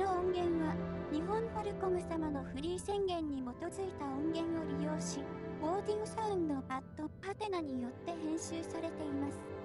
の音源は、日本ファルコム様のフリー宣言に基づいた音源を利用し、オーディオサウンドパッドパテナによって編集されています。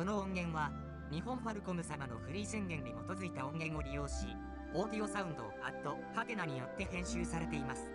この音源は日本ファルコム様のフリー宣言に基づいた音源を利用しオーディオサウンドアットハテナによって編集されています。